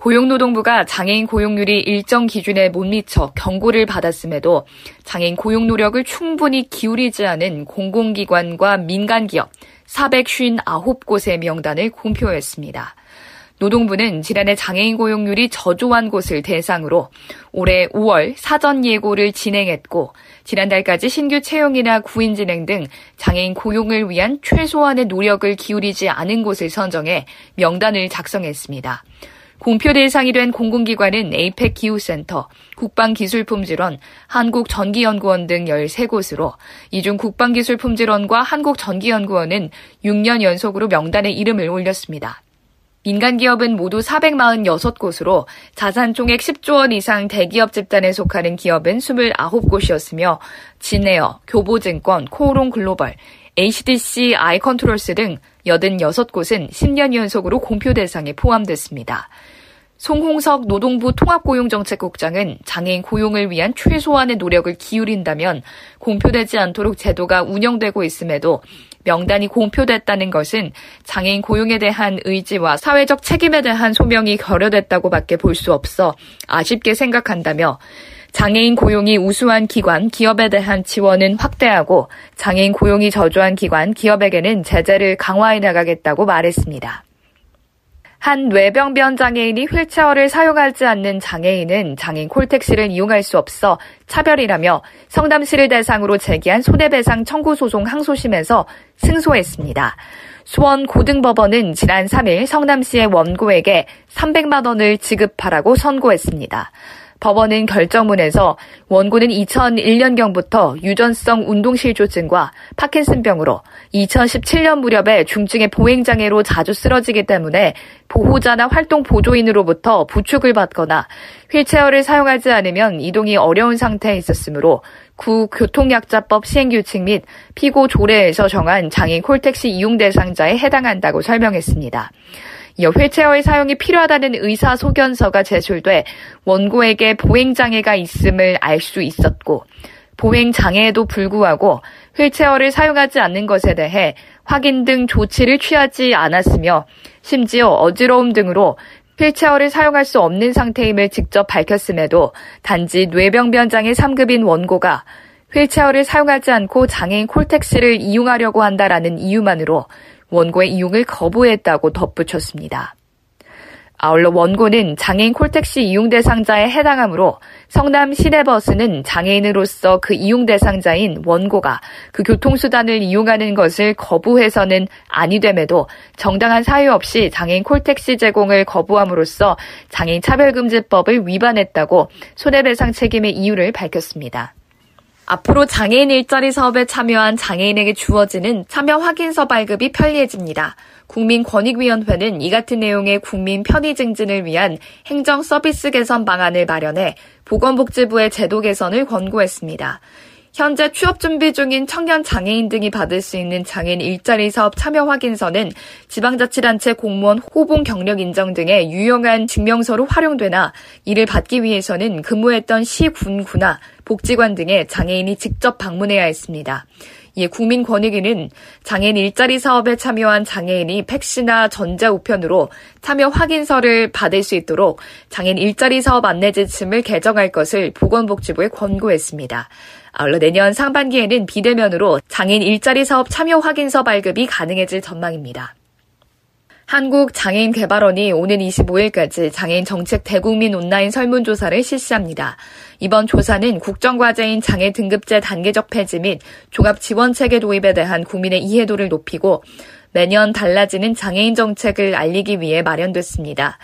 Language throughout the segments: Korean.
고용노동부가 장애인 고용률이 일정 기준에 못 미쳐 경고를 받았음에도 장애인 고용 노력을 충분히 기울이지 않은 공공기관과 민간기업 459곳의 명단을 공표했습니다. 노동부는 지난해 장애인 고용률이 저조한 곳을 대상으로 올해 5월 사전 예고를 진행했고 지난달까지 신규 채용이나 구인 진행 등 장애인 고용을 위한 최소한의 노력을 기울이지 않은 곳을 선정해 명단을 작성했습니다. 공표 대상이 된 공공기관은 에이펙 기후센터, 국방기술품질원, 한국전기연구원 등 13곳으로 이중 국방기술품질원과 한국전기연구원은 6년 연속으로 명단에 이름을 올렸습니다. 민간 기업은 모두 446곳으로 자산 총액 10조 원 이상 대기업 집단에 속하는 기업은 29곳이었으며 진에어, 교보증권, 코오롱 글로벌, HDC 아이컨트롤스 등 86곳은 10년 연속으로 공표 대상에 포함됐습니다. 송홍석 노동부 통합고용정책국장은 장애인 고용을 위한 최소한의 노력을 기울인다면 공표되지 않도록 제도가 운영되고 있음에도 명단이 공표됐다는 것은 장애인 고용에 대한 의지와 사회적 책임에 대한 소명이 결여됐다고 밖에 볼 수 없어 아쉽게 생각한다며 장애인 고용이 우수한 기관, 기업에 대한 지원은 확대하고 장애인 고용이 저조한 기관, 기업에게는 제재를 강화해 나가겠다고 말했습니다. 한 뇌병변 장애인이 휠체어를 사용하지 않는 장애인은 장애인 콜택시를 이용할 수 없어 차별이라며 성남시를 대상으로 제기한 손해배상 청구 소송 항소심에서 승소했습니다. 수원 고등법원은 지난 3일 성남시의 원고에게 300만 원을 지급하라고 선고했습니다. 법원은 결정문에서 원고는 2001년경부터 유전성 운동실조증과 파킨슨병으로 2017년 무렵에 중증의 보행장애로 자주 쓰러지기 때문에 보호자나 활동 보조인으로부터 부축을 받거나 휠체어를 사용하지 않으면 이동이 어려운 상태에 있었으므로 구 교통약자법 시행규칙 및 피고 조례에서 정한 장애인 콜택시 이용 대상자에 해당한다고 설명했습니다. 이어 휠체어의 사용이 필요하다는 의사 소견서가 제출돼 원고에게 보행장애가 있음을 알 수 있었고 보행장애에도 불구하고 휠체어를 사용하지 않는 것에 대해 확인 등 조치를 취하지 않았으며 심지어 어지러움 등으로 휠체어를 사용할 수 없는 상태임을 직접 밝혔음에도 단지 뇌병변장애 3급인 원고가 휠체어를 사용하지 않고 장애인 콜택시를 이용하려고 한다라는 이유만으로 원고의 이용을 거부했다고 덧붙였습니다. 아울러 원고는 장애인 콜택시 이용 대상자에 해당하므로 성남 시내버스는 장애인으로서 그 이용 대상자인 원고가 그 교통수단을 이용하는 것을 거부해서는 아니 됨에도 정당한 사유 없이 장애인 콜택시 제공을 거부함으로써 장애인 차별금지법을 위반했다고 손해배상 책임의 이유를 밝혔습니다. 앞으로 장애인 일자리 사업에 참여한 장애인에게 주어지는 참여 확인서 발급이 편리해집니다. 국민권익위원회는 이 같은 내용의 국민 편의 증진을 위한 행정 서비스 개선 방안을 마련해 보건복지부의 제도 개선을 권고했습니다. 현재 취업 준비 중인 청년 장애인 등이 받을 수 있는 장애인 일자리 사업 참여 확인서는 지방자치단체 공무원 호봉 경력 인정 등의 유용한 증명서로 활용되나 이를 받기 위해서는 근무했던 시 군 구나 복지관 등의 장애인이 직접 방문해야 했습니다. 이에 국민권익위는 장애인 일자리 사업에 참여한 장애인이 팩시나 전자우편으로 참여 확인서를 받을 수 있도록 장애인 일자리 사업 안내 지침을 개정할 것을 보건복지부에 권고했습니다. 아울러 내년 상반기에는 비대면으로 장애인 일자리 사업 참여 확인서 발급이 가능해질 전망입니다. 한국장애인개발원이 오는 25일까지 장애인 정책 대국민 온라인 설문조사를 실시합니다. 이번 조사는 국정과제인 장애 등급제 단계적 폐지 및 종합지원체계 도입에 대한 국민의 이해도를 높이고 매년 달라지는 장애인 정책을 알리기 위해 마련됐습니다.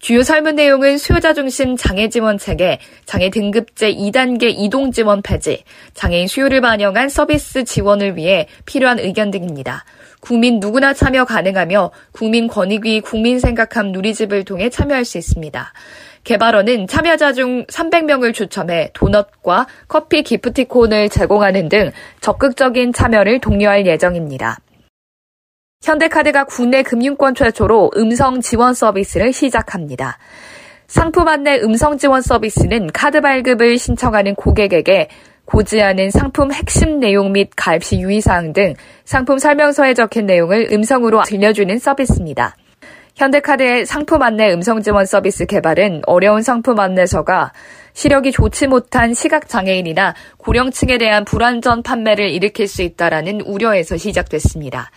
주요 설문 내용은 수요자 중심 장애 지원 체계, 장애 등급제 2단계 이동 지원 폐지, 장애인 수요를 반영한 서비스 지원을 위해 필요한 의견 등입니다. 국민 누구나 참여 가능하며 국민 권익위 국민 생각함 누리집을 통해 참여할 수 있습니다. 개발원은 참여자 중 300명을 추첨해 도넛과 커피 기프티콘을 제공하는 등 적극적인 참여를 독려할 예정입니다. 현대카드가 국내 금융권 최초로 음성 지원 서비스를 시작합니다. 상품 안내 음성 지원 서비스는 카드 발급을 신청하는 고객에게 고지하는 상품 핵심 내용 및 가입 시 유의사항 등 상품 설명서에 적힌 내용을 음성으로 들려주는 서비스입니다. 현대카드의 상품 안내 음성 지원 서비스 개발은 어려운 상품 안내서가 시력이 좋지 못한 시각장애인이나 고령층에 대한 불안전 판매를 일으킬 수 있다라는 우려에서 시작됐습니다.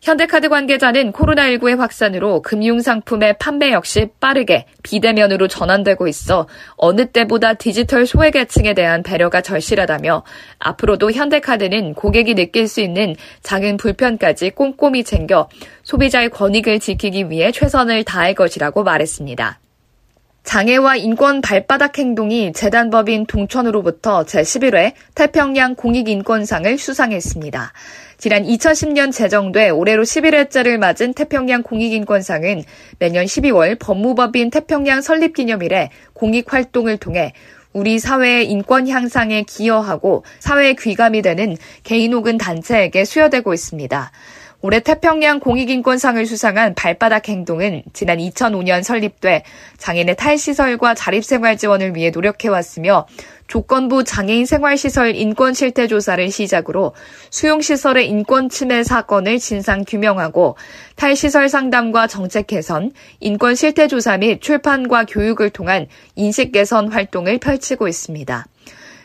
현대카드 관계자는 코로나19의 확산으로 금융상품의 판매 역시 빠르게 비대면으로 전환되고 있어 어느 때보다 디지털 소외계층에 대한 배려가 절실하다며 앞으로도 현대카드는 고객이 느낄 수 있는 작은 불편까지 꼼꼼히 챙겨 소비자의 권익을 지키기 위해 최선을 다할 것이라고 말했습니다. 장애와 인권 발바닥 행동이 재단법인 동천으로부터 제11회 태평양 공익인권상을 수상했습니다. 지난 2010년 제정돼 올해로 11회째를 맞은 태평양 공익인권상은 매년 12월 법무법인 태평양 설립 기념일에 공익 활동을 통해 우리 사회의 인권 향상에 기여하고 사회의 귀감이 되는 개인 혹은 단체에게 수여되고 있습니다. 올해 태평양 공익인권상을 수상한 발바닥 행동은 지난 2005년 설립돼 장애인의 탈시설과 자립생활 지원을 위해 노력해왔으며 조건부 장애인 생활시설 인권 실태 조사를 시작으로 수용시설의 인권 침해 사건을 진상 규명하고 탈시설 상담과 정책 개선, 인권 실태 조사 및 출판과 교육을 통한 인식 개선 활동을 펼치고 있습니다.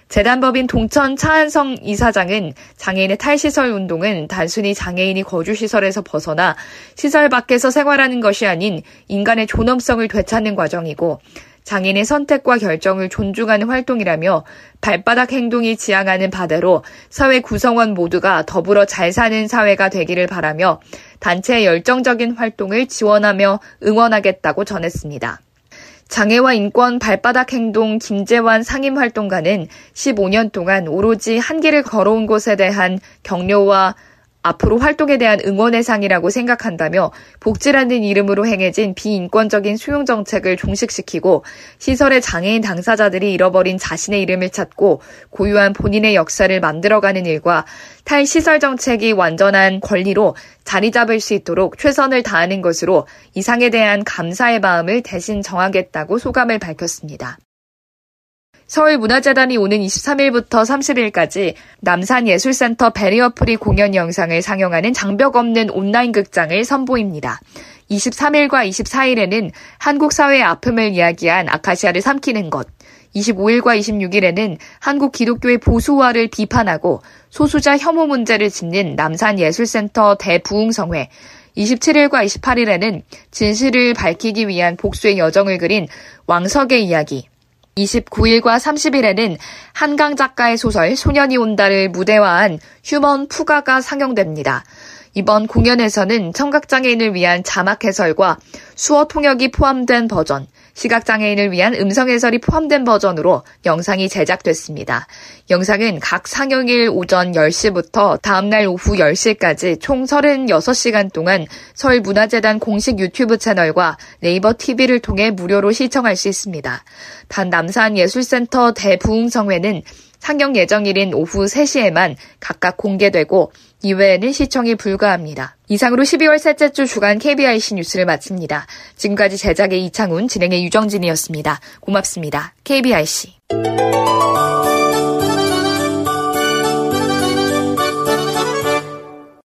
재단법인 동천 차한성 이사장은 장애인의 탈시설 운동은 단순히 장애인이 거주시설에서 벗어나 시설 밖에서 생활하는 것이 아닌 인간의 존엄성을 되찾는 과정이고 장애인의 선택과 결정을 존중하는 활동이라며 발바닥 행동이 지향하는 바대로 사회 구성원 모두가 더불어 잘 사는 사회가 되기를 바라며 단체의 열정적인 활동을 지원하며 응원하겠다고 전했습니다. 장애와 인권 발바닥 행동 김재환 상임활동가는 15년 동안 오로지 한 길을 걸어온 곳에 대한 격려와 앞으로 활동에 대한 응원의 상이라고 생각한다며 복지라는 이름으로 행해진 비인권적인 수용 정책을 종식시키고 시설의 장애인 당사자들이 잃어버린 자신의 이름을 찾고 고유한 본인의 역사를 만들어가는 일과 탈시설 정책이 완전한 권리로 자리 잡을 수 있도록 최선을 다하는 것으로 이상에 대한 감사의 마음을 대신 정하겠다고 소감을 밝혔습니다. 서울문화재단이 오는 23일부터 30일까지 남산예술센터 베리어프리 공연 영상을 상영하는 장벽 없는 온라인 극장을 선보입니다. 23일과 24일에는 한국 사회의 아픔을 이야기한 아카시아를 삼키는 것, 25일과 26일에는 한국 기독교의 보수화를 비판하고 소수자 혐오 문제를 짚는 남산예술센터 대부흥성회, 27일과 28일에는 진실을 밝히기 위한 복수의 여정을 그린 왕석의 이야기, 29일과 30일에는 한강 작가의 소설 소년이 온다를 무대화한 휴먼 푸가가 상영됩니다. 이번 공연에서는 청각장애인을 위한 자막 해설과 수어 통역이 포함된 버전, 시각장애인을 위한 음성 해설이 포함된 버전으로 영상이 제작됐습니다. 영상은 각 상영일 오전 10시부터 다음날 오후 10시까지 총 36시간 동안 서울문화재단 공식 유튜브 채널과 네이버 TV를 통해 무료로 시청할 수 있습니다. 단 남산예술센터 대부흥성회는 상영 예정일인 오후 3시에만 각각 공개되고 이외에는 시청이 불가합니다. 이상으로 12월 셋째 주 주간 KBIC 뉴스를 마칩니다. 지금까지 제작의 이창훈, 진행의 유정진이었습니다. 고맙습니다. KBIC.